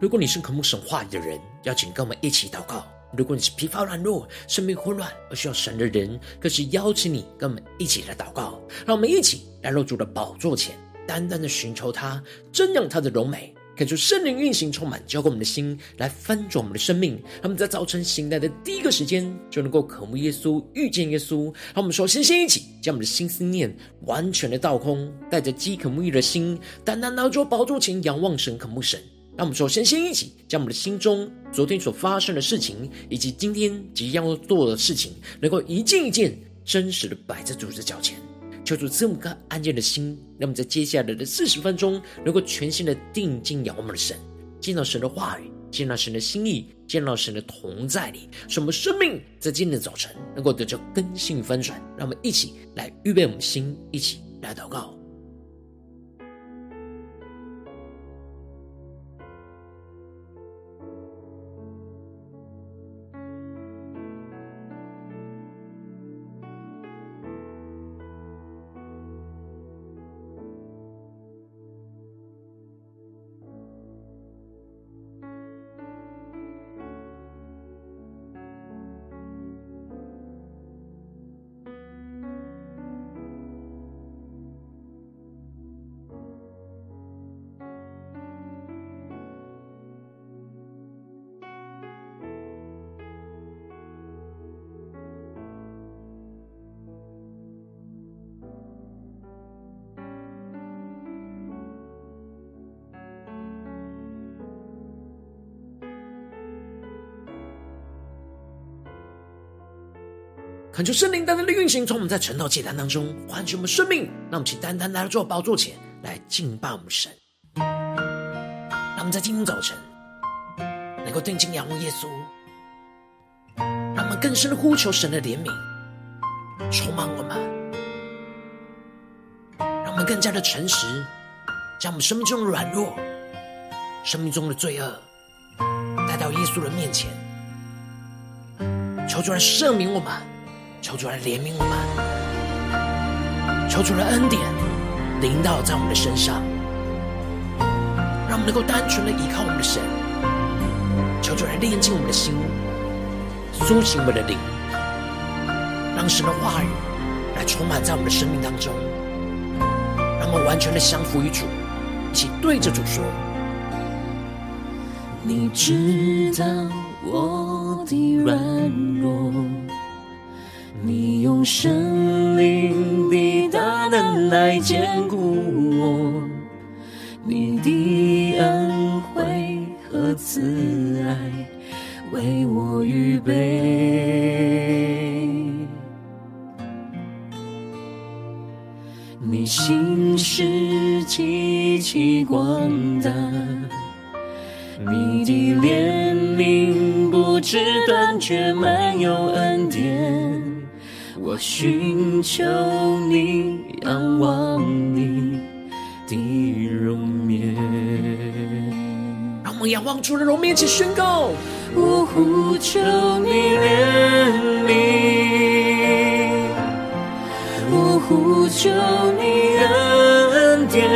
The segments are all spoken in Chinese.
如果你是渴慕神话语的人，邀请跟我们一起祷告；如果你是疲乏软弱、生命混乱而需要神的人，更是邀请你跟我们一起来祷告。让我们一起来到主的宝座前，单单的寻求他，瞻仰他的荣美，感受圣灵运行充满，浇灌我们的心，来翻转我们的生命。他们在早晨醒来的第一个时间，就能够渴慕耶稣、遇见耶稣。让我们说，先先一起将我们的心思念完全的倒空，带着饥渴沐浴的心，单单拿着宝座前仰望神、渴慕神。让我们首先先一起将我们的心中昨天所发生的事情，以及今天即将要做的事情，能够一件一件真实的摆在主的脚前，求主赐我们个安静的心，让我们在接下来的四十分钟，能够全心的定睛仰望我们的神，见到神的话语，见到神的心意，见到神的同在里，使我们生命在今天的早晨能够得到更新翻转。让我们一起来预备我们心，一起来祷告。恳求圣灵单单的运行，从我们在晨祷祭坛当中唤醒我们生命。让我们请单单来到这宝座前来敬拜我们神。让我们在今天早晨能够定睛仰望耶稣，让我们更深的呼求神的怜悯，充满我们，让我们更加的诚实，将我们生命中的软弱、生命中的罪恶带到耶稣的面前，求主来赦免我们。求主来怜悯我们，求主来恩典临到在我们的身上，让我们能够单纯的依靠我们的神。求主来炼净我们的心，苏醒我们的灵，让神的话语来充满在我们的生命当中，让我们完全的降服于主，一起对着主说：“你知道我的软弱。”你用生命的大能来坚固我，你的恩惠和慈爱为我预备。你心事极其广大，你的怜悯不知断绝，满有恩典。我寻求你，仰望你的容颜。让我们仰望主的容颜，一起宣告：我呼求你怜悯，我呼求你恩典，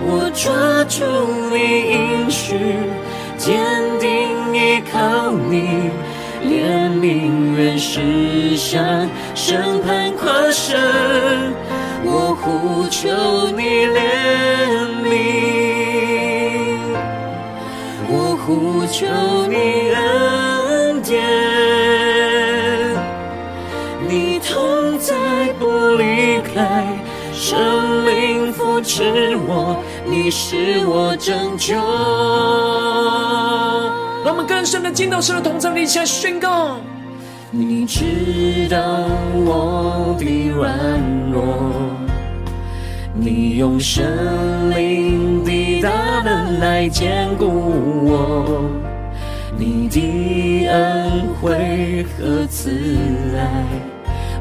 我抓住你应许，坚定依靠你。怜悯原是向审判跨身，我呼求你怜悯，我呼求你恩典，你同在不离开，生命扶持我，你是我拯救。让我们更深的进到神的同在里，一起来宣告。你知道我的软弱，你用生命的大能来坚固我，你的恩惠和慈爱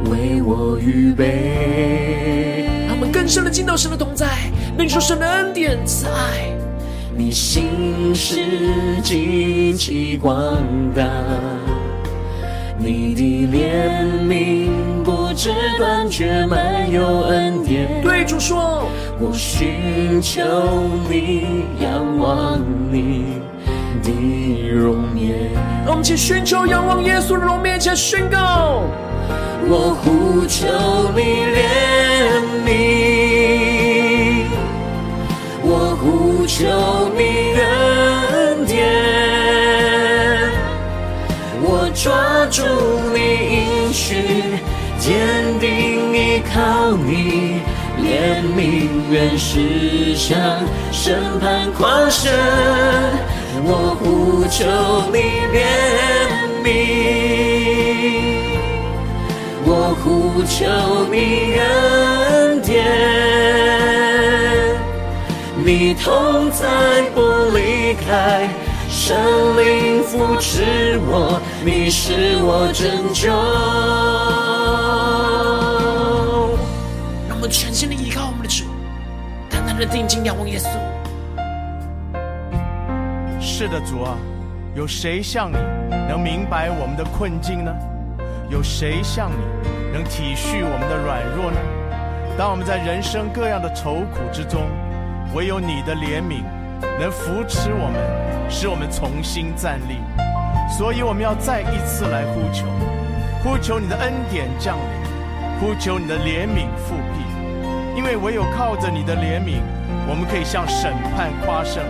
为我预备。让我们更深的进到神的同在，领受神的恩典慈爱。你心事极其广大，你的怜悯不知断绝，满有恩典。对主说，我寻求你，仰望你的容颜。让我们一起寻求仰望耶稣的容颜，一起宣告。我呼求你怜悯，求你恩典，我抓住你应许，坚定依靠你，怜悯原是向审判夸胜，我呼求你怜悯。我呼求你恩典，你同在不离开，圣灵扶持我，你是我拯救。让我们全心的依靠我们的主，单单的定睛仰望耶稣。是的，主啊，有谁像你能明白我们的困境呢？有谁像你能体恤我们的软弱呢？当我们在人生各样的愁苦之中，唯有你的怜悯能扶持我们，使我们重新站立。所以我们要再一次来呼求，呼求你的恩典降临，呼求你的怜悯复辟。因为唯有靠着你的怜悯，我们可以向审判夸胜；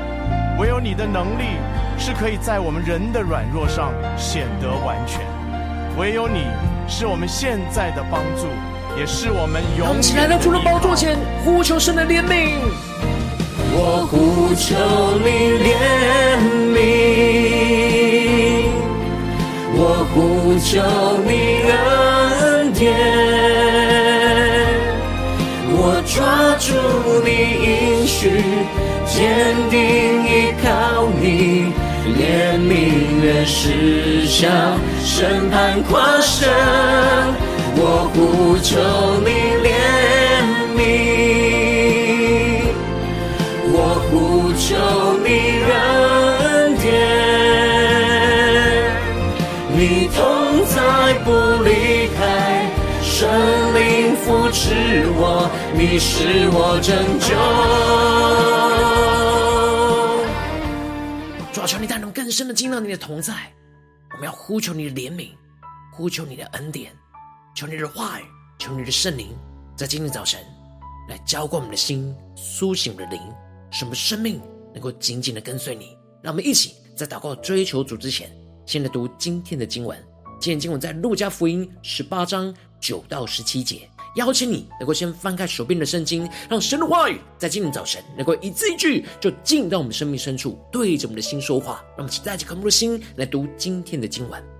唯有你的能力是可以在我们人的软弱上显得完全。唯有你是我们现在的帮助，也是我们永远的。我们起来到主的宝座前，呼求神的怜悯。我呼求你怜悯，我呼求你恩典，我抓住你应许，坚定依靠你。怜悯原是向审判夸胜，我呼求你怜求你恩典，你同在不离开，圣灵扶持我，你是我拯救。主求你带领更深的进到你的同在，我们要呼求你的怜悯，呼求你的恩典，求你的话语，求你的圣灵，在今天早晨来浇灌我们的心，苏醒我们的灵，什么生命能够紧紧的跟随你。让我们一起在祷告追求主之前，先来读今天的经文。今天经文在路加福音十八章九到十七节。邀请你能够先翻开手边的圣经，让神的话语在今天早晨能够一字一句就进到我们生命深处，对着我们的心说话。让我们带着渴慕的心来读今天的经文。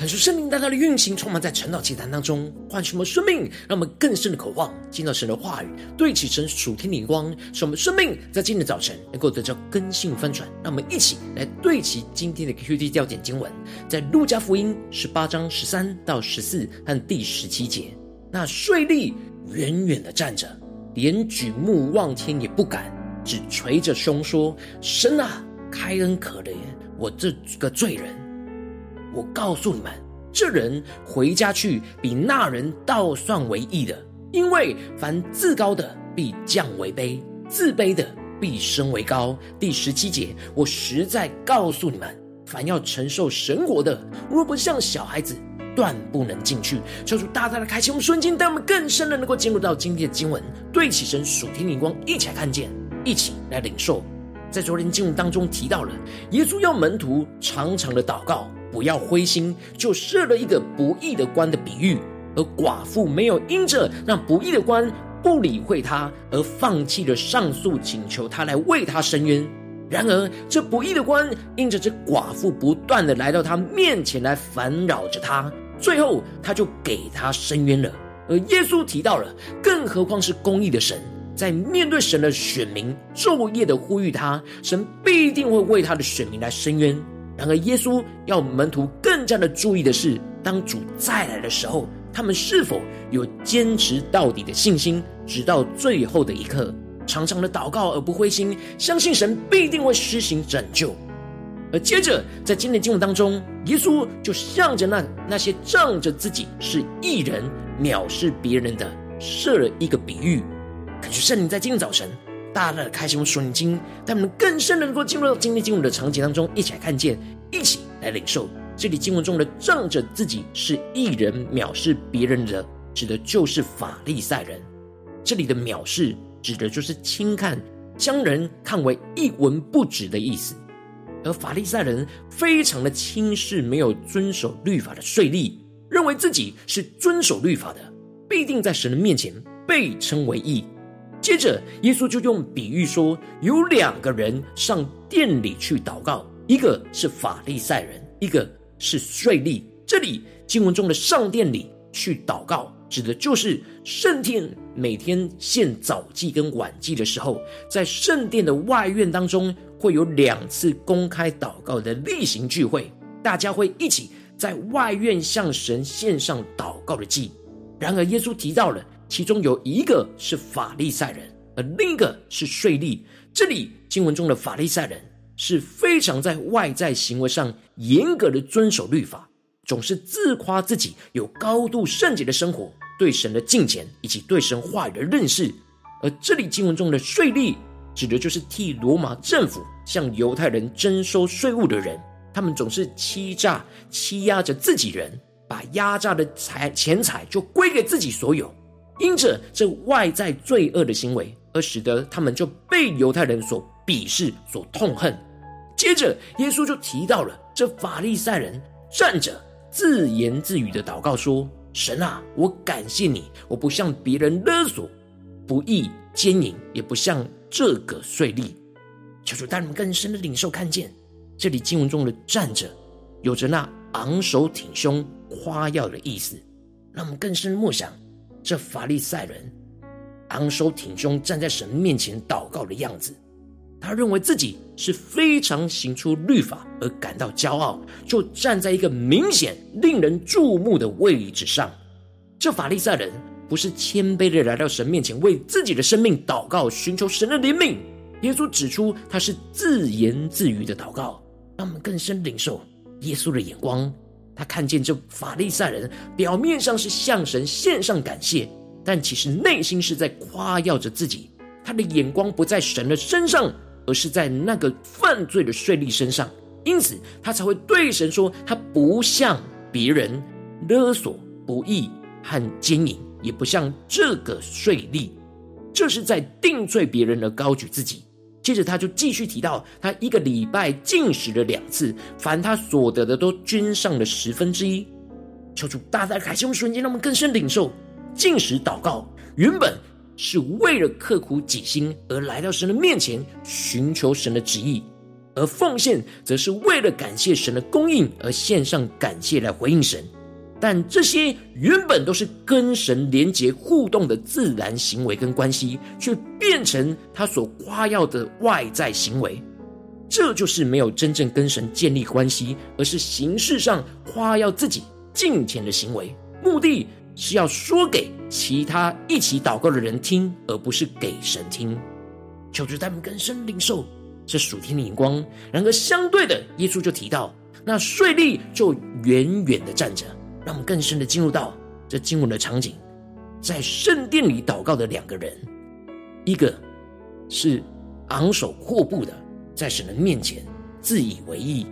感受圣灵大大的运行，充满在晨祷祭坛当中，唤醒我们生命，让我们更深的渴望见到神的话语，对齐神属天灵光，使我们生命在今天的早晨能够得到更新翻转。让我们一起来对齐今天的 QD 焦点经文，在路加福音十八章十三到十四和第十七节。那税吏远远的站着，连举目望天也不敢，只捶着胸说：“神啊，开恩可怜我这个罪人。”我告诉你们，这人回家去，比那人倒算为义的，因为凡自高的必降为卑，自卑的必升为高。第十七节，我实在告诉你们，凡要承受神国的，若不像小孩子，断不能进去。求主大大的开启我们瞬间，带我们更深的能够进入到今天的经文，对起神属天灵光，一起来看见，一起来领受。在昨天经文当中提到了，耶稣要门徒常常的祷告。不要灰心，就设了一个不义的官的比喻，而寡妇没有因着那不义的官不理会他，而放弃了上诉请求他来为他伸冤。然而这不义的官因着这寡妇不断的来到他面前来烦扰着他，最后他就给他伸冤了。而耶稣提到了，更何况是公义的神，在面对神的选民昼夜的呼吁他，神必定会为他的选民来伸冤。然而，耶稣要门徒更加的注意的是，当主再来的时候，他们是否有坚持到底的信心，直到最后的一刻，常常的祷告而不灰心，相信神必定会施行拯救。而接着，在今天经文当中，耶稣就向着那那些仗着自己是异人、藐视别人的，设了一个比喻。感谢圣灵在今天早晨。大大的开启我们属灵经，带我们更深的能够进入到今天经文的场景当中，一起来看见，一起来领受。这里经文中的仗着自己是义人，藐视别人的，指的就是法利赛人。这里的藐视，指的就是轻看，将人看为一文不值的意思。而法利赛人非常的轻视没有遵守律法的税吏，认为自己是遵守律法的，必定在神的面前被称为义。接着，耶稣就用比喻说，有两个人上殿里去祷告，一个是法利赛人，一个是税吏。这里经文中的上殿里去祷告，指的就是圣殿每天献早祭跟晚祭的时候，在圣殿的外院当中会有两次公开祷告的例行聚会，大家会一起在外院向神献上祷告的祭。然而，耶稣提到了。其中有一个是法利赛人，而另一个是税吏。这里经文中的法利赛人是非常在外在行为上严格的遵守律法，总是自夸自己有高度圣洁的生活，对神的敬虔以及对神话语的认识。而这里经文中的税吏，指的就是替罗马政府向犹太人征收税务的人，他们总是欺诈欺压着自己人，把压榨的财钱财就归给自己所有。因着这外在罪恶的行为，而使得他们就被犹太人所鄙视、所痛恨。接着，耶稣就提到了这法利赛人站着自言自语的祷告说：“神啊，我感谢你，我不像别人勒索、不义、奸淫，也不像这个税吏。”求主带你们更深的领受，看见这里经文中的站着，有着那昂首挺胸、夸耀的意思，让我们更深的默想。这法利赛人昂首挺胸站在神面前祷告的样子，他认为自己是非常行出律法而感到骄傲，就站在一个明显令人注目的位置上。这法利赛人不是谦卑的来到神面前为自己的生命祷告，寻求神的怜悯。耶稣指出他是自言自语的祷告，让我们更深领受耶稣的眼光。他看见这法利赛人表面上是向神献上感谢，但其实内心是在夸耀着自己。他的眼光不在神的身上，而是在那个犯罪的税吏身上，因此他才会对神说：“他不像别人勒索、不义和奸淫，也不像这个税吏。”这是在定罪别人而高举自己。接着他就继续提到，他一个礼拜进食了两次，凡他所得的都捐上了十分之一。求主大大开启我们瞬间，让我们更深领受进食祷告，原本是为了刻苦己心而来到神的面前寻求神的旨意，而奉献则是为了感谢神的供应而献上感谢来回应神。但这些原本都是跟神连结互动的自然行为跟关系，却变成他所夸耀的外在行为。这就是没有真正跟神建立关系，而是形式上夸耀自己敬虔的行为。目的是要说给其他一起祷告的人听，而不是给神听。求主他们更深领受这属天的眼光。然而相对的，耶稣就提到，那税吏就远远的站着。让我们更深的进入到这经文的场景，在圣殿里祷告的两个人，一个是昂首阔步的在神的面前自以为意；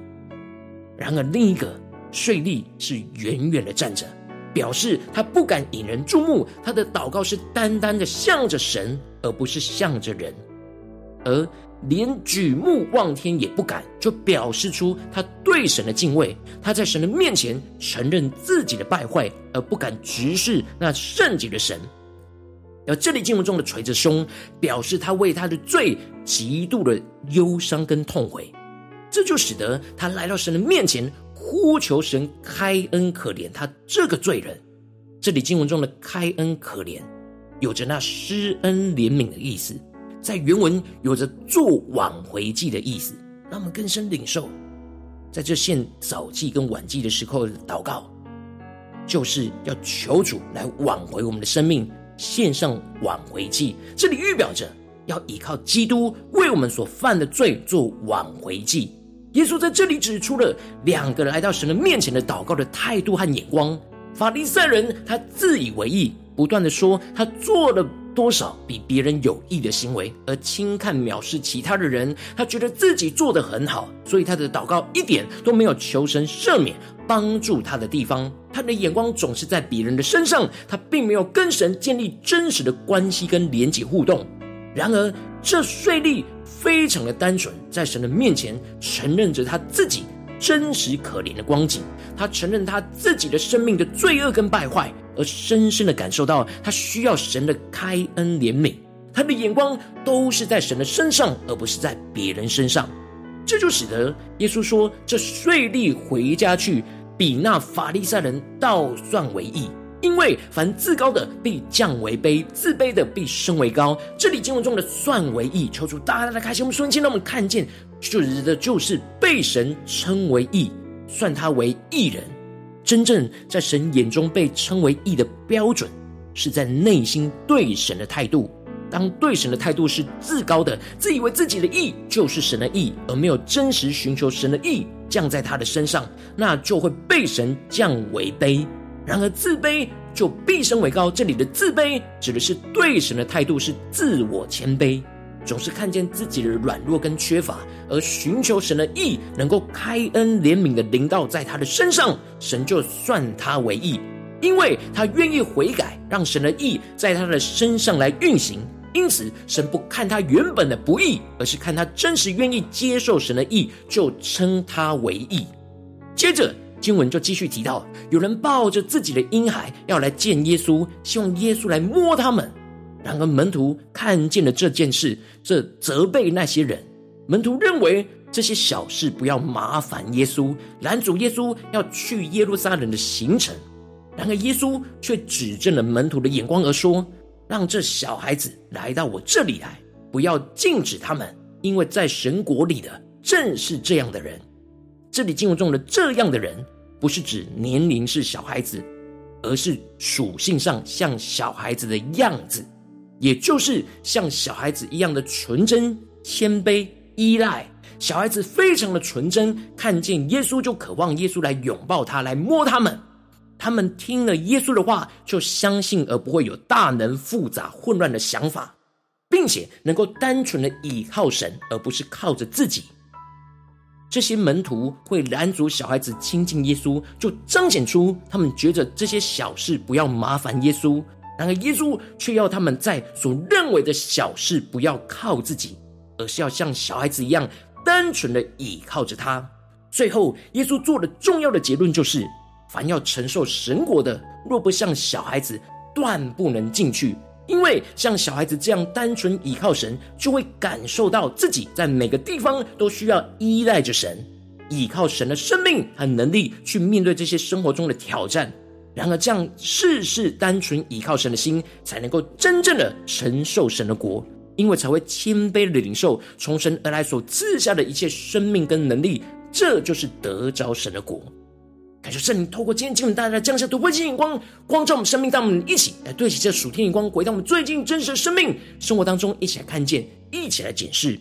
然而另一个税吏是远远的站着，表示他不敢引人注目，他的祷告是单单的向着神，而不是向着人，而。连举目望天也不敢，就表示出他对神的敬畏。他在神的面前承认自己的败坏，而不敢直视那圣洁的神。而这里经文中的捶着胸，表示他为他的罪极度的忧伤跟痛悔。这就使得他来到神的面前，呼求神开恩可怜他这个罪人。这里经文中的开恩可怜，有着那施恩怜悯的意思。在原文有着做挽回祭的意思，让我们更深领受，在这献早祭跟晚祭的时候祷告，就是要求主来挽回我们的生命，献上挽回祭。这里预表着要依靠基督为我们所犯的罪做挽回祭。耶稣在这里指出了两个人来到神的面前的祷告的态度和眼光。法利赛人他自以为义，不断的说他做了。多少比别人有益的行为，而轻看藐视其他的人，他觉得自己做得很好，所以他的祷告一点都没有求神赦免、帮助他的地方。他的眼光总是在别人的身上，他并没有跟神建立真实的关系跟连结互动。然而，这税吏非常的单纯，在神的面前承认着他自己真实可怜的光景，他承认他自己的生命的罪恶跟败坏。而深深的感受到，他需要神的开恩怜悯，他的眼光都是在神的身上，而不是在别人身上。这就使得耶稣说：“这税吏回家去，比那法利赛人倒算为义，因为凡自高的必降为卑，自卑的必升为高。”这里经文中的“算为义”，求主大大的开心我们瞬间，让我们看见，就指的就是被神称为义，算他为义人。真正在神眼中被称为义的标准，是在内心对神的态度。当对神的态度是自高的，自以为自己的义就是神的义，而没有真实寻求神的义降在他的身上，那就会被神降为卑。然而自卑就必升为高。这里的自卑指的是对神的态度是自我谦卑。总是看见自己的软弱跟缺乏，而寻求神的义，能够开恩怜悯的临到在他的身上，神就算他为义，因为他愿意悔改，让神的义在他的身上来运行。因此，神不看他原本的不义，而是看他真实愿意接受神的义，就称他为义。接着经文就继续提到，有人抱着自己的婴孩要来见耶稣，希望耶稣来摸他们。然而门徒看见了这件事，这责备那些人。门徒认为这些小事不要麻烦耶稣，拦阻耶稣要去耶路撒冷的行程。然而耶稣却指正了门徒的眼光而说：“让这小孩子来到我这里来，不要禁止他们，因为在神国里的正是这样的人。”这里经文中的“这样的人”，不是指年龄是小孩子，而是属性上像小孩子的样子。也就是像小孩子一样的纯真、谦卑、依赖。小孩子非常的纯真，看见耶稣就渴望耶稣来拥抱他，来摸他们。他们听了耶稣的话，就相信，而不会有大能复杂混乱的想法，并且能够单纯的倚靠神，而不是靠着自己。这些门徒会拦阻小孩子亲近耶稣，就彰显出他们觉得这些小事不要麻烦耶稣。然而，耶稣却要他们在所认为的小事不要靠自己，而是要像小孩子一样单纯的倚靠着他。最后，耶稣做的重要的结论就是：凡要承受神国的，若不像小孩子，断不能进去。因为像小孩子这样单纯依靠神，就会感受到自己在每个地方都需要依赖着神，依靠神的生命和能力去面对这些生活中的挑战。然而，这样事事单纯依靠神的心，才能够真正的承受神的国，因为才会谦卑的领受从神而来所赐下的一切生命跟能力，这就是得着神的国。感谢圣灵透过今天经文，大家降下突破性眼光，光照我们生命，让我们一起来对齐这属天眼光，回到我们最近真实的生命生活当中，一起来看见，一起来检视。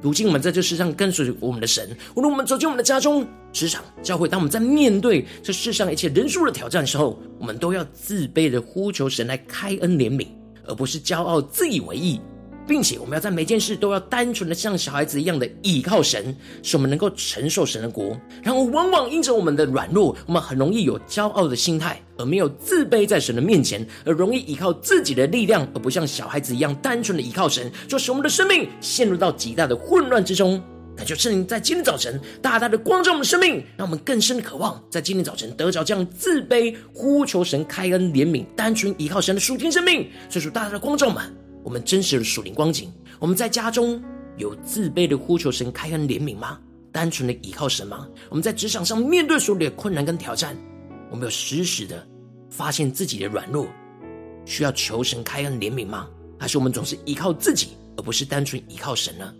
如今我们在这世上跟随我们的神，无论我们走进我们的家中、职场、教会，当我们在面对这世上一切人数的挑战的时候，我们都要自卑的呼求神来开恩怜悯，而不是骄傲自以为意。并且我们要在每件事都要单纯的像小孩子一样的倚靠神，使我们能够承受神的国。然后往往因着我们的软弱，我们很容易有骄傲的心态，而没有自卑在神的面前，而容易依靠自己的力量，而不像小孩子一样单纯的依靠神，就使我们的生命陷入到极大的混乱之中。感谢圣灵在今天早晨大大的光照我们的生命，让我们更深的渴望在今天早晨得着这样自卑呼求神开恩怜悯、单纯依靠神的属天生命。所以说，大大的光照我们。我们真实的属灵光景，我们在家中有自卑的呼求神开恩怜悯吗？单纯的依靠神吗？我们在职场上面对所有的困难跟挑战，我们有时时的发现自己的软弱，需要求神开恩怜悯吗？还是我们总是依靠自己，而不是单纯依靠神呢？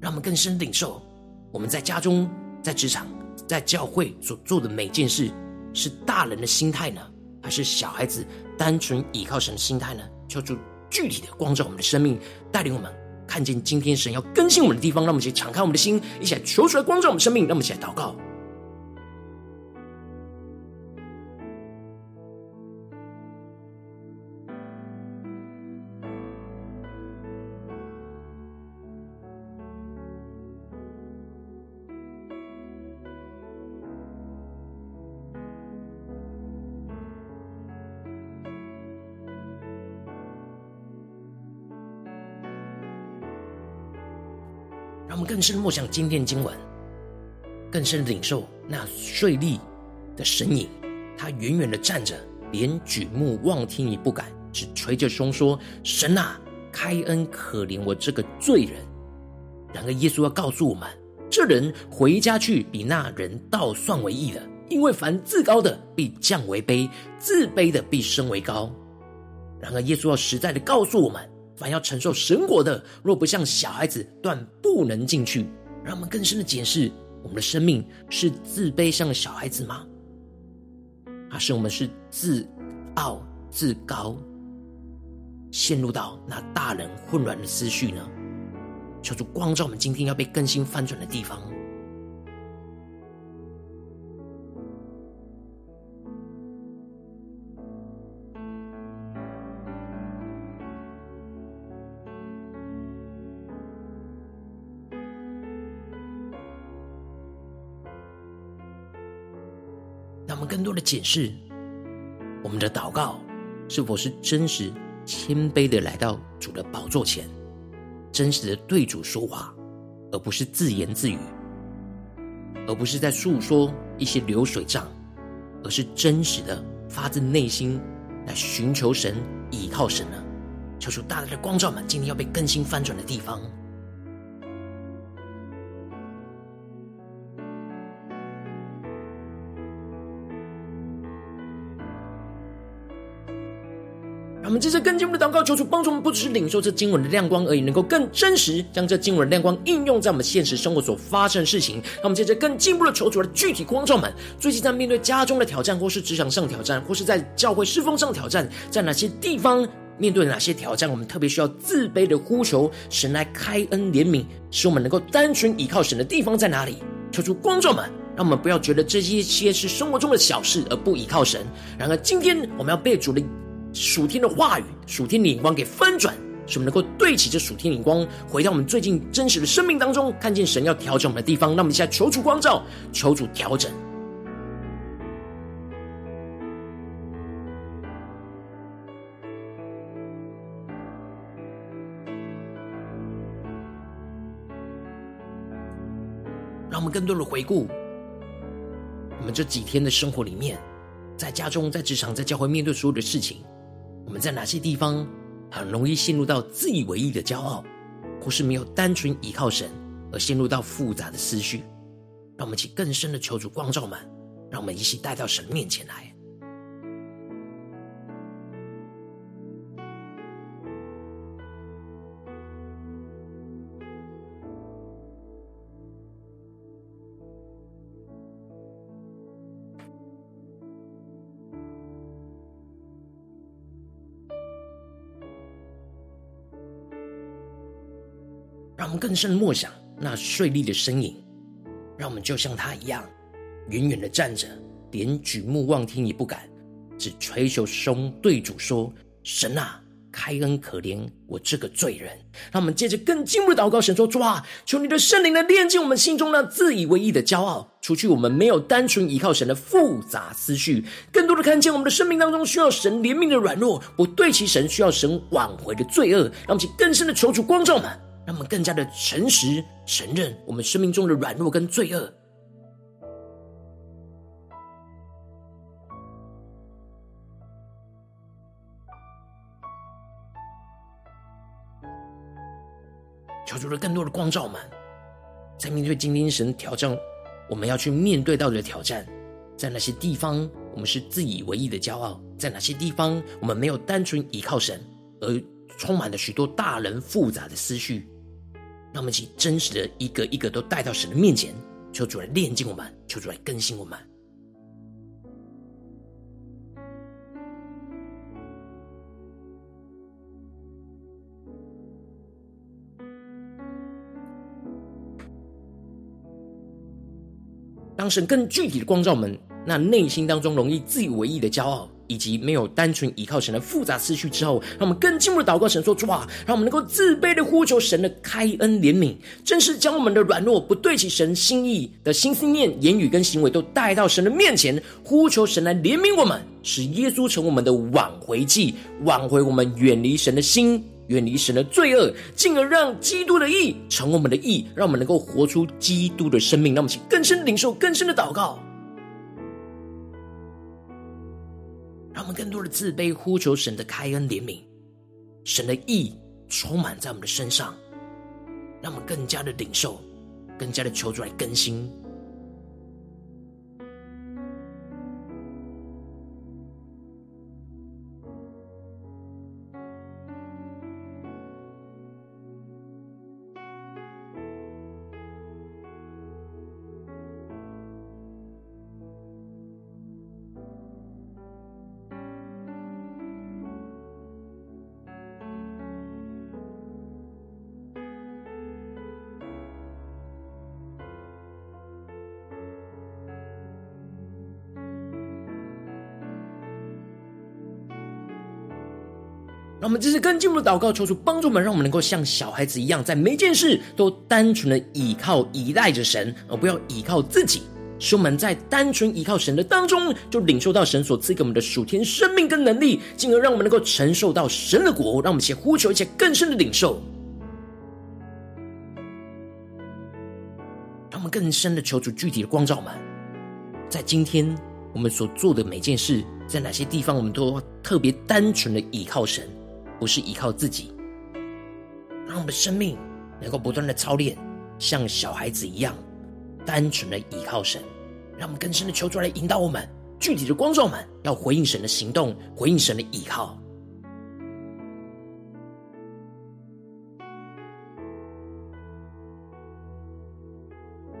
让我们更深领受，我们在家中、在职场、在教会所做的每件事，是大人的心态呢，还是小孩子单纯依靠神的心态呢？求主。具体的光照我们的生命，带领我们看见今天神要更新我们的地方，让我们一起敞开我们的心，一起来求出来光照我们生命，让我们一起来祷告。更深默想今天经文，更深领受那税吏的身影。他远远的站着，连举目望天也不敢，只捶着胸说：“神啊，开恩可怜我这个罪人。”然而耶稣要告诉我们，这人回家去，比那人倒算为义了，因为凡自高的必降为卑，自卑的必升为高。然而耶稣要实在的告诉我们。凡要承受神国的，若不像小孩子，断不能进去。让我们更深的解释，我们的生命是自卑像小孩子吗？还是我们是自傲自高，陷入到那大人混乱的思绪呢？求主光照我们今天要被更新翻转的地方。的检视，我们的祷告是否是真实谦卑的来到主的宝座前，真实的对主说话，而不是自言自语，而不是在诉说一些流水账，而是真实的发自内心来寻求神、倚靠神呢？求主大大的光照们，今天要被更新翻转的地方。我们接着更进一步的祷告，求主帮助我们，不只是领受这经文的亮光而已，能够更真实将这经文的亮光应用在我们现实生活所发生的事情。那我们接着更进一步的求主的具体光照们，最近在面对家中的挑战，或是职场上挑战，或是在教会侍奉上的挑战，在哪些地方面对哪些挑战，我们特别需要自卑的呼求神来开恩怜悯，使我们能够单纯依靠神的地方在哪里？求主光照们，让我们不要觉得这些些是生活中的小事而不依靠神。然而今天我们要被主的。属天的话语，属天的眼光给翻转，使我们能够对齐这属天的眼光，回到我们最近真实的生命当中，看见神要调整我们的地方。让我们一起来求主光照，求主调整。让我们更多的回顾我们这几天的生活里面，在家中、在职场、在教会，面对所有的事情。我们在哪些地方很容易陷入到自以为意的骄傲，或是没有单纯依靠神而陷入到复杂的思绪？让我们请更深的求主光照们，让我们一起带到神面前来。让我们更深的默想那税吏的身影，让我们就像他一样，远远的站着，连举目望天也不敢，只垂手胸对主说：“神啊，开恩可怜我这个罪人。”让我们接着更进一步的祷告，神说：“主啊，求你的圣灵来炼净我们心中那自以为义的骄傲，除去我们没有单纯依靠神的复杂思绪，更多的看见我们的生命当中需要神怜悯的软弱，不对齐神需要神挽回的罪恶，让我们更深的求主光照们。”让我们更加的诚实承认我们生命中的软弱跟罪恶，求主了更多的光照们，在面对今天神挑战，我们要去面对到的挑战，在那些地方我们是自以为意的骄傲，在哪些地方我们没有单纯依靠神，而充满了许多大人复杂的思绪。让我们一起真实的一个一个都带到神的面前，求主来炼净我们，求主来更新我们。当神更具体的光照我们，那内心当中容易自以为意的骄傲。以及没有单纯依靠神的复杂思绪之后，让我们更进一步的祷告神说：主啊，让我们能够自卑的呼求神的开恩怜悯，正是将我们的软弱不对齐神心意的心思念、言语跟行为都带到神的面前，呼求神来怜悯我们，使耶稣成我们的挽回祭，挽回我们远离神的心、远离神的罪恶，进而让基督的义成我们的义，让我们能够活出基督的生命。让我们请更深领受、更深的祷告。让我们更多的自卑，呼求神的开恩怜悯，神的意充满在我们的身上，让我们更加的领受，更加的求主来更新。我们这次更进一步的祷告，求主帮助我们，让我们能够像小孩子一样，在每件事都单纯的依靠、依赖着神，而不要依靠自己。使我们在单纯依靠神的当中，就领受到神所赐给我们的属天生命跟能力，进而让我们能够承受到神的国。让我们先呼求一些更深的领受，让我们更深的求主具体的光照们，在今天我们所做的每件事，在哪些地方，我们都特别单纯的依靠神。不是依靠自己，让我们的生命能够不断的操练，像小孩子一样，单纯的依靠神，让我们更深的求主来引导我们，具体的光照们，要回应神的行动，回应神的依靠，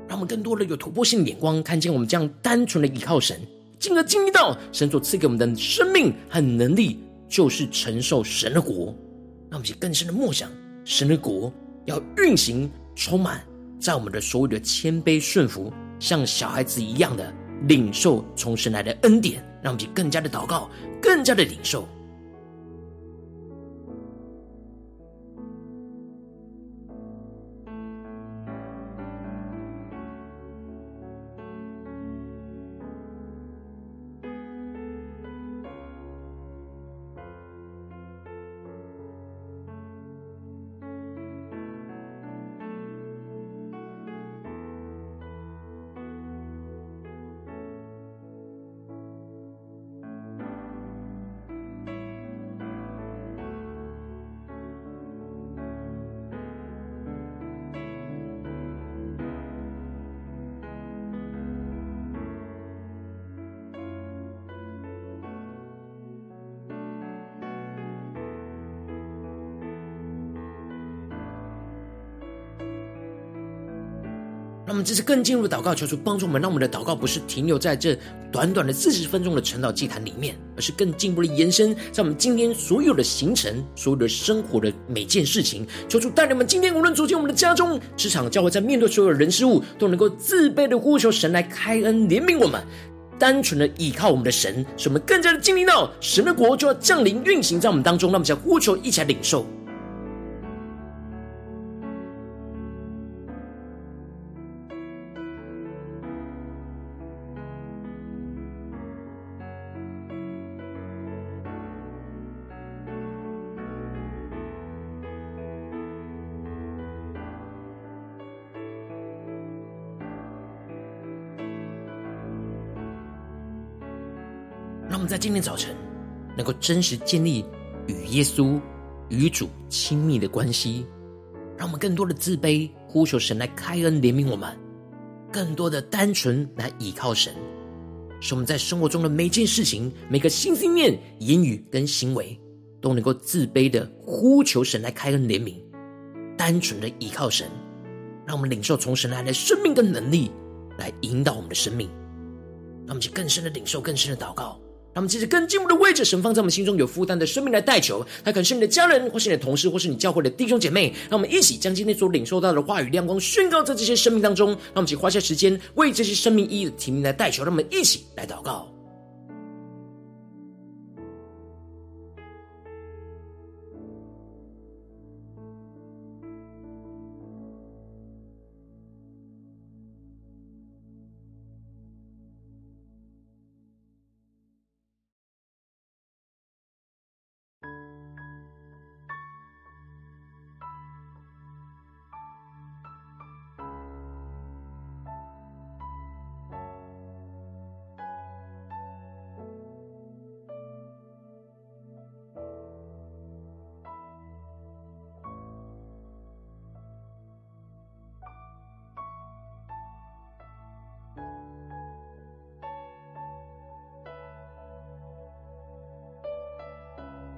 让我们更多的有突破性的眼光，看见我们这样单纯的依靠神，进而经历到神所赐给我们的生命和能力。就是承受神的国，让我们去更深的默想，神的国要运行，充满在我们的所有的谦卑顺服，像小孩子一样的领受从神来的恩典，让我们去更加的祷告，更加的领受。让我们这次更进入祷告，求主帮助我们，让我们的祷告不是停留在这短短的四十分钟的晨祷祭坛里面，而是更进一步的延伸，在我们今天所有的行程、所有的生活的每件事情。求主带领我们今天无论走进我们的家中、职场、教会，在面对所有人事物，都能够自卑的呼求神来开恩怜悯我们，单纯的依靠我们的神，使我们更加的经历到神的国就要降临运行在我们当中。那我们将呼求一起来领受。让我们在今天早晨，能够真实建立与耶稣、与主亲密的关系，让我们更多的自卑，呼求神来开恩怜悯我们；更多的单纯来倚靠神，使我们在生活中的每件事情、每个心心念、言语跟行为，都能够自卑的呼求神来开恩怜悯，单纯的倚靠神，让我们领受从神来的生命跟能力，来引导我们的生命，让我们去更深的领受、更深的祷告。让我们接着更进步的位置神放在我们心中有负担的生命来代求，他可能是你的家人，或是你的同事，或是你教会的弟兄姐妹。让我们一起将今天所领受到的话语亮光宣告在这些生命当中。让我们一起花下时间为这些生命意义的提名来代求。让我们一起来祷告。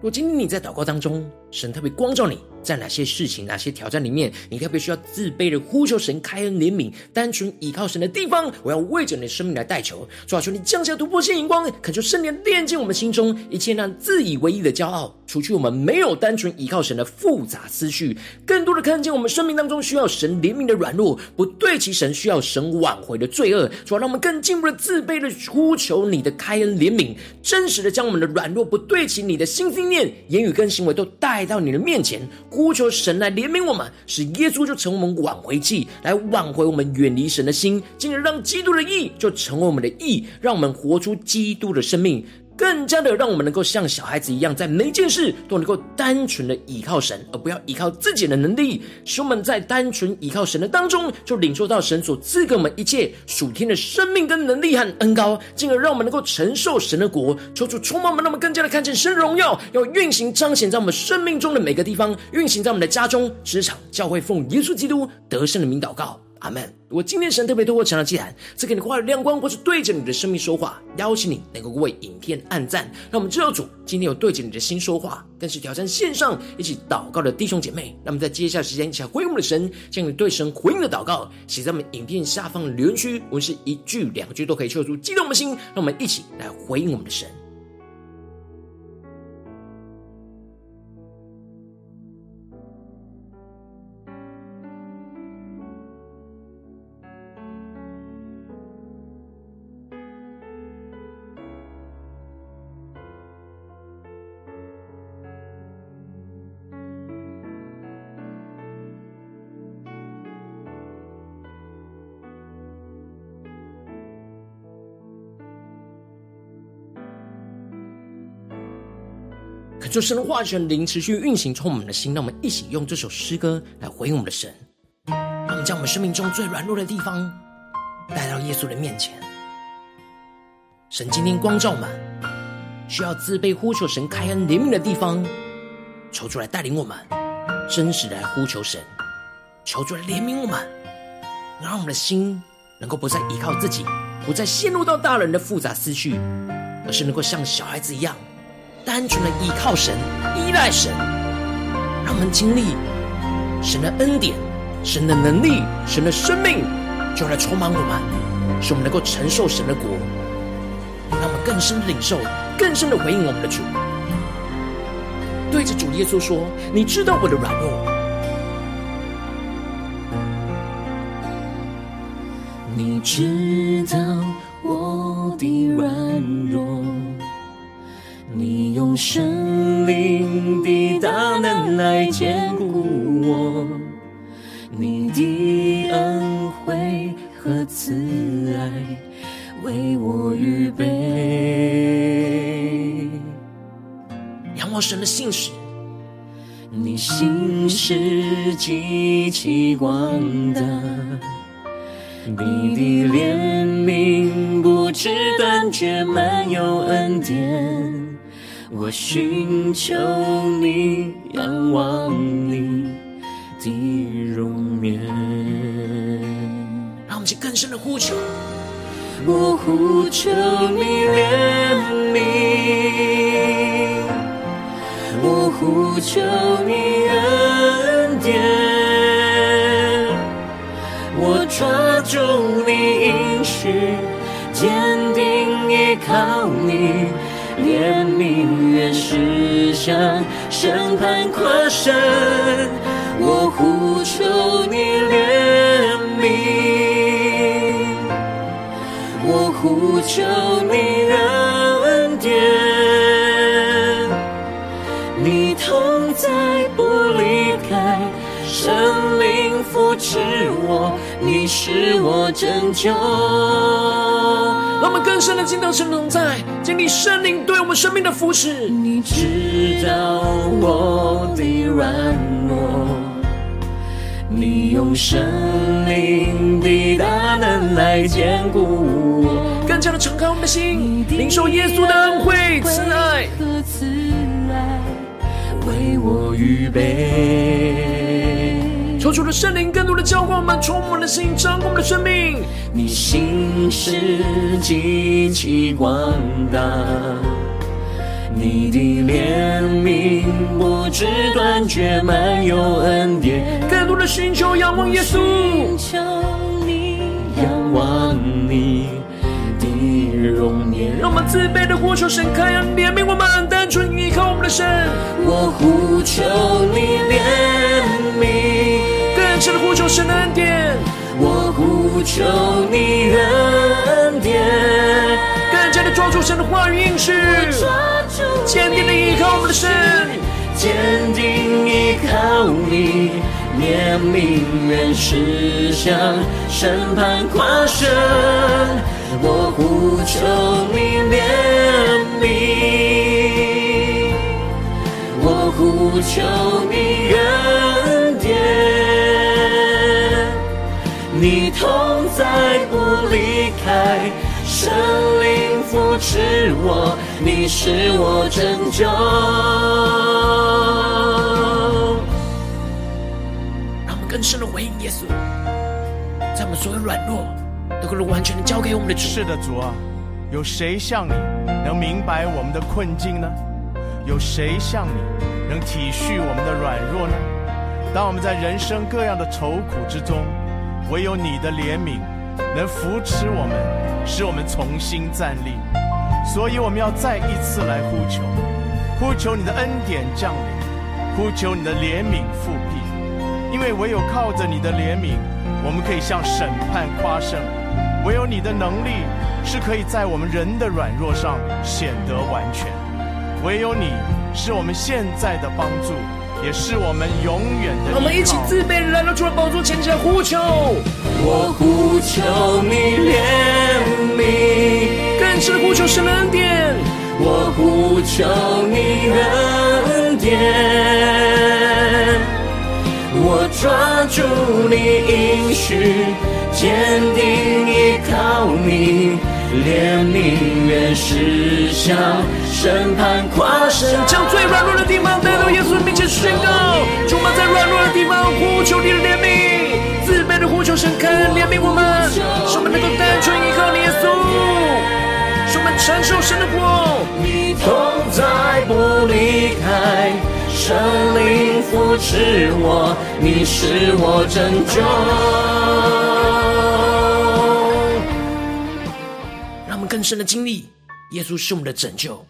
如果今天你在祷告当中，神特别光照你，在哪些事情、哪些挑战里面，你特别需要自卑的呼求神开恩怜悯，单纯依靠神的地方，我要为着你的生命来代求。主啊，求你降下突破性眼光，恳求圣灵炼净我们心中一切那自以为义的骄傲，除去我们没有单纯依靠神的复杂思绪，更多的看见我们生命当中需要神怜悯的软弱，不对齐神需要神挽回的罪恶。主啊，让我们更进一步的自卑的呼求你的开恩怜悯，真实的将我们的软弱不对齐你的心心念、言语跟行为都带到你的面前，呼求神来怜悯我们，使耶稣就成为我们挽回祭，来挽回我们远离神的心，进而让基督的义就成为我们的义，让我们活出基督的生命。更加的让我们能够像小孩子一样，在每件事都能够单纯的依靠神，而不要依靠自己的能力。使我们在单纯依靠神的当中，就领受到神所赐给我们一切属天的生命跟能力和恩膏，进而让我们能够承受神的国。求主充满我们，让我们更加的看见神的荣耀，要运行彰显在我们生命中的每个地方，运行在我们的家中、职场、教会，奉耶稣基督得胜的名祷告。阿门。如果今天神特别透过晨祷祭坛，赐给你话语亮光，或是对着你的生命说话，邀请你能够为影片按赞，让我们知道主今天有对着你的心说话，更是挑战线上一起祷告的弟兄姐妹。那么在接下来时间，一起回应我们的神，将你对神回应的祷告写在我们影片下方的留言区，无论是一句两句都可以抽出激动我们的心，让我们一起来回应我们的神。就神的化成灵持续运行，充满我们的心。让我们一起用这首诗歌来回应我们的神。让我们将我们生命中最软弱的地方带到耶稣的面前。神今天光照满，需要自卑呼求神开恩怜悯的地方，求主来带领我们，真实的来呼求神，求主来怜悯我们，让我们的心能够不再依靠自己，不再陷入到大人的复杂思绪，而是能够像小孩子一样。单纯的依靠神，依赖神，让我们经历神的恩典、神的能力、神的生命，就来充满我们，使我们能够承受神的国，让我们更深的领受，更深的回应我们的主。对着主耶稣说：“你知道我的软弱，你知道我的软弱，用圣灵的大能来坚固我，你的恩惠和慈爱为我预备。”仰望神的信实，你心是极其广大，你的怜悯不知断绝，满有恩典。我寻求你，仰望你的容颜。让我们去更深的呼求，我呼求你怜悯。我呼求你恩典，我抓住你应许，坚定依靠你，怜悯原是向审判跨身。我呼求你怜悯，我呼求你恩典。你同在不离开，圣灵扶持我，你是我拯救。让我们更深的进到神同在，经历圣灵对我们生命的扶持。你知道我的软弱，你用圣灵的大能来坚固我，更加的敞开我们的心，领受耶稣的恩惠慈爱。为我预备，求主的圣灵更多的浇灌我们，充满我们的心，掌管我们的生命。你心事极其广大，你的怜悯不知断绝，满有恩典。更多的寻求仰望耶稣，寻求你，仰望你的容颜。让我们自卑的呼求神开恩怜悯我们，单纯依靠我们的神。我呼求你怜悯，更深的呼求神的恩典。我呼求你恩典，更加的抓住神的话语应许，坚定的依靠我们的神，坚定依靠你，怜悯原是向审判跨生。我呼求你怜悯，我呼求你恩你同在不离开，圣灵扶持我，你是我拯救。让我们更深的回应耶稣，在我们所有软弱。都可以完全的交给我们的主。是的，主啊，有谁像你能明白我们的困境呢？有谁像你能体恤我们的软弱呢？当我们在人生各样的愁苦之中，唯有你的怜悯能扶持我们，使我们重新站立。所以我们要再一次来呼求，呼求你的恩典降临，呼求你的怜悯复辟，因为唯有靠着你的怜悯，我们可以向审判夸胜。唯有你的能力是可以在我们人的软弱上显得完全，唯有你是我们现在的帮助，也是我们永远的。我们一起自卑来到主的宝座前，向呼求。我呼求你怜悯，更是呼求神的恩典。我呼求你恩典，我抓住你应许。坚定依靠你，怜悯原是向审判跨神。将最软弱的带到耶稣面前宣告，主啊，在软弱的地方呼求你的怜悯，自卑的呼求神肯怜悯我们，使我们能够单纯依靠你耶稣，使我们承受神的国。你同在不离开，圣灵扶持我，你是我拯救。让我们更深的经历耶稣是我们的拯救，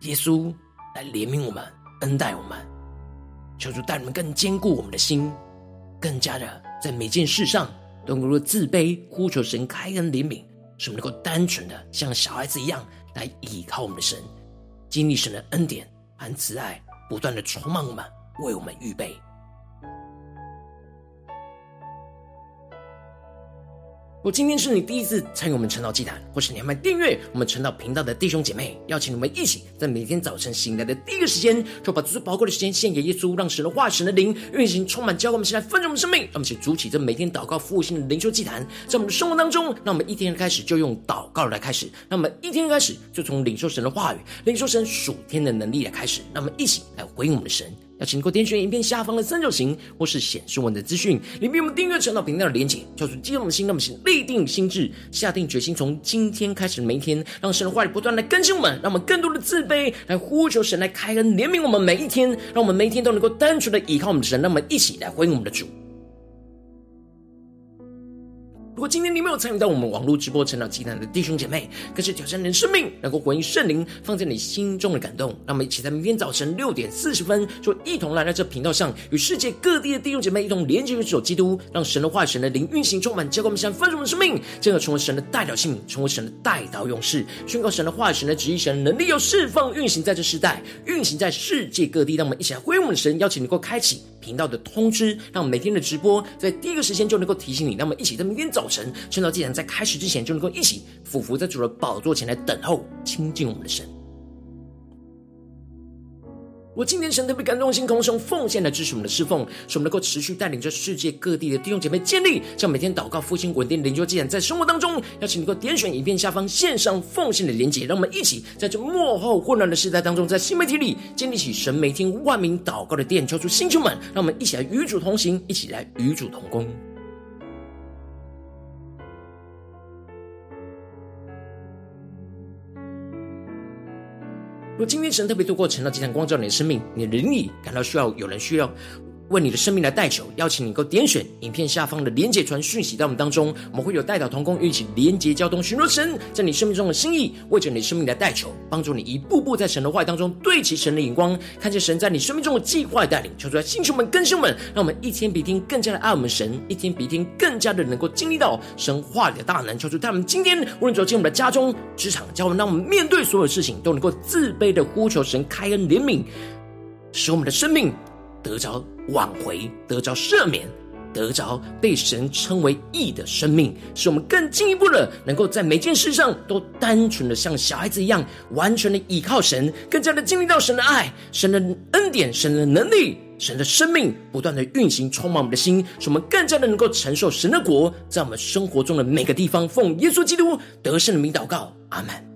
耶稣来怜悯我们，恩待我们。求主带你们更坚固我们的心，更加的在每件事上都能够自卑，呼求神开恩怜悯，使我们能够单纯的像小孩子一样来依靠我们的神，经历神的恩典和慈爱，不断的充满我们，为我们预备。我今天是你第一次参与我们晨祷祭坛，或是你还没订阅我们晨祷频道的弟兄姐妹，邀请你们一起在每天早晨醒来的第一个时间，就把最宝贵的时间献给耶稣，让神的话、神的灵运行充满，教灌我们，现在丰盛我们生命。让我们一起筑起这每天祷告复兴的灵修祭坛，在我们的生活当中，让我们一天开始就用祷告来开始，让我们一天开始就从领受神的话语、领受神属天的能力来开始，让我们一起来回应我们的神。要请你给我点选影片下方的三角形，或是显示文的资讯，里面我们订阅频道频道的连接。跳出激动的心，那么请立定心智，下定决心，从今天开始每一天，让神的话语不断来更新我们，让我们更多的自卑，来呼求神来开恩怜悯我们每一天，让我们每一天都能够单纯的依靠我们的神，那么一起来回应我们的主。如果今天你没有参与到我们网络直播成长祭坛的弟兄姐妹，更是挑战你的生命，能够回应圣灵放在你心中的感动。让我们一起在明天早晨六点四十分，就一同来到这频道上，与世界各地的弟兄姐妹一同连接、与主基督，让神的话语、神的灵运行充满，教灌我们现在丰盛的生命，进而成为神的代表性，成为神的代祷勇士，宣告神的话语、神的旨意、神的能力要释放运行在这世代，运行在世界各地。让我们一起来回应我们的神，邀请你能够开启频道的通知，让每天的直播在第一个时间就能够提醒你。让我们一起在明天早晨，晨祷祭坛在开始之前，就能够一起俯伏在主的宝座前来等候亲近我们的神。我今天神特别感动，心空中奉献来支持我们的侍奉，使我们能够持续带领着世界各地的弟兄姐妹建立，像每天祷告复兴稳定灵修祭坛，在生活当中，邀请你能够点选影片下方线上奉献的连结，让我们一起在这幕后混乱的时代当中，在新媒体里建立起神每天万名祷告的殿，敲出星球们，让我们一起来与主同行，一起来与主同工。如今天神特别透过成了这场光照你的生命，你的灵里感到需要有人需要为你的生命来代求，邀请你能够点选影片下方的连结传讯息到我们当中，我们会有代祷同工一起连结交通，寻求神在你生命中的心意，为着你生命来代求，帮助你一步步在神的话语当中对齐神的眼光，看见神在你生命中的计划带领，求主来星球们、更新们，让我们一天比一天更加的爱我们神，一天比一天更加的能够经历到神话里的大能，求主带我们今天无论走进我们的家中、职场，教我们让我们面对所有事情都能够自卑的呼求神开恩怜悯，使我们的生命。得着挽回，得着赦免，得着被神称为义的生命，使我们更进一步的能够在每件事上都单纯的像小孩子一样，完全的依靠神，更加的经历到神的爱、神的恩典、神的能力、神的生命不断的运行，充满我们的心，使我们更加的能够承受神的国，在我们生活中的每个地方。奉耶稣基督得胜的名祷告，阿门。